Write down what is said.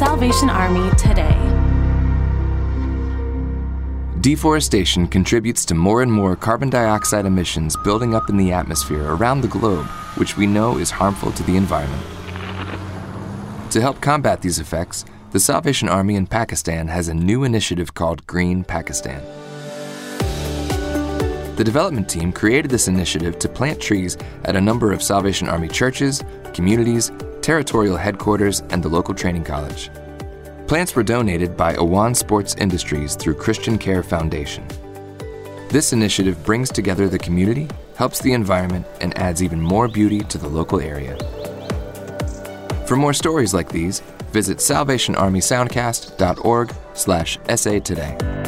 Salvation Army today. Deforestation contributes to more and more carbon dioxide emissions building up in the atmosphere around the globe, which we know is harmful to the environment. To help combat these effects, the Salvation Army in Pakistan has a new initiative called Green Pakistan. The development team created this initiative to plant trees at a number of Salvation Army churches, communities, territorial headquarters, and the local training college. Plants were donated by Awan Sports Industries through Christian Care Foundation. This initiative brings together the community, helps the environment, and adds even more beauty to the local area. For more stories like these, visit salvationarmysoundcast.org slash today.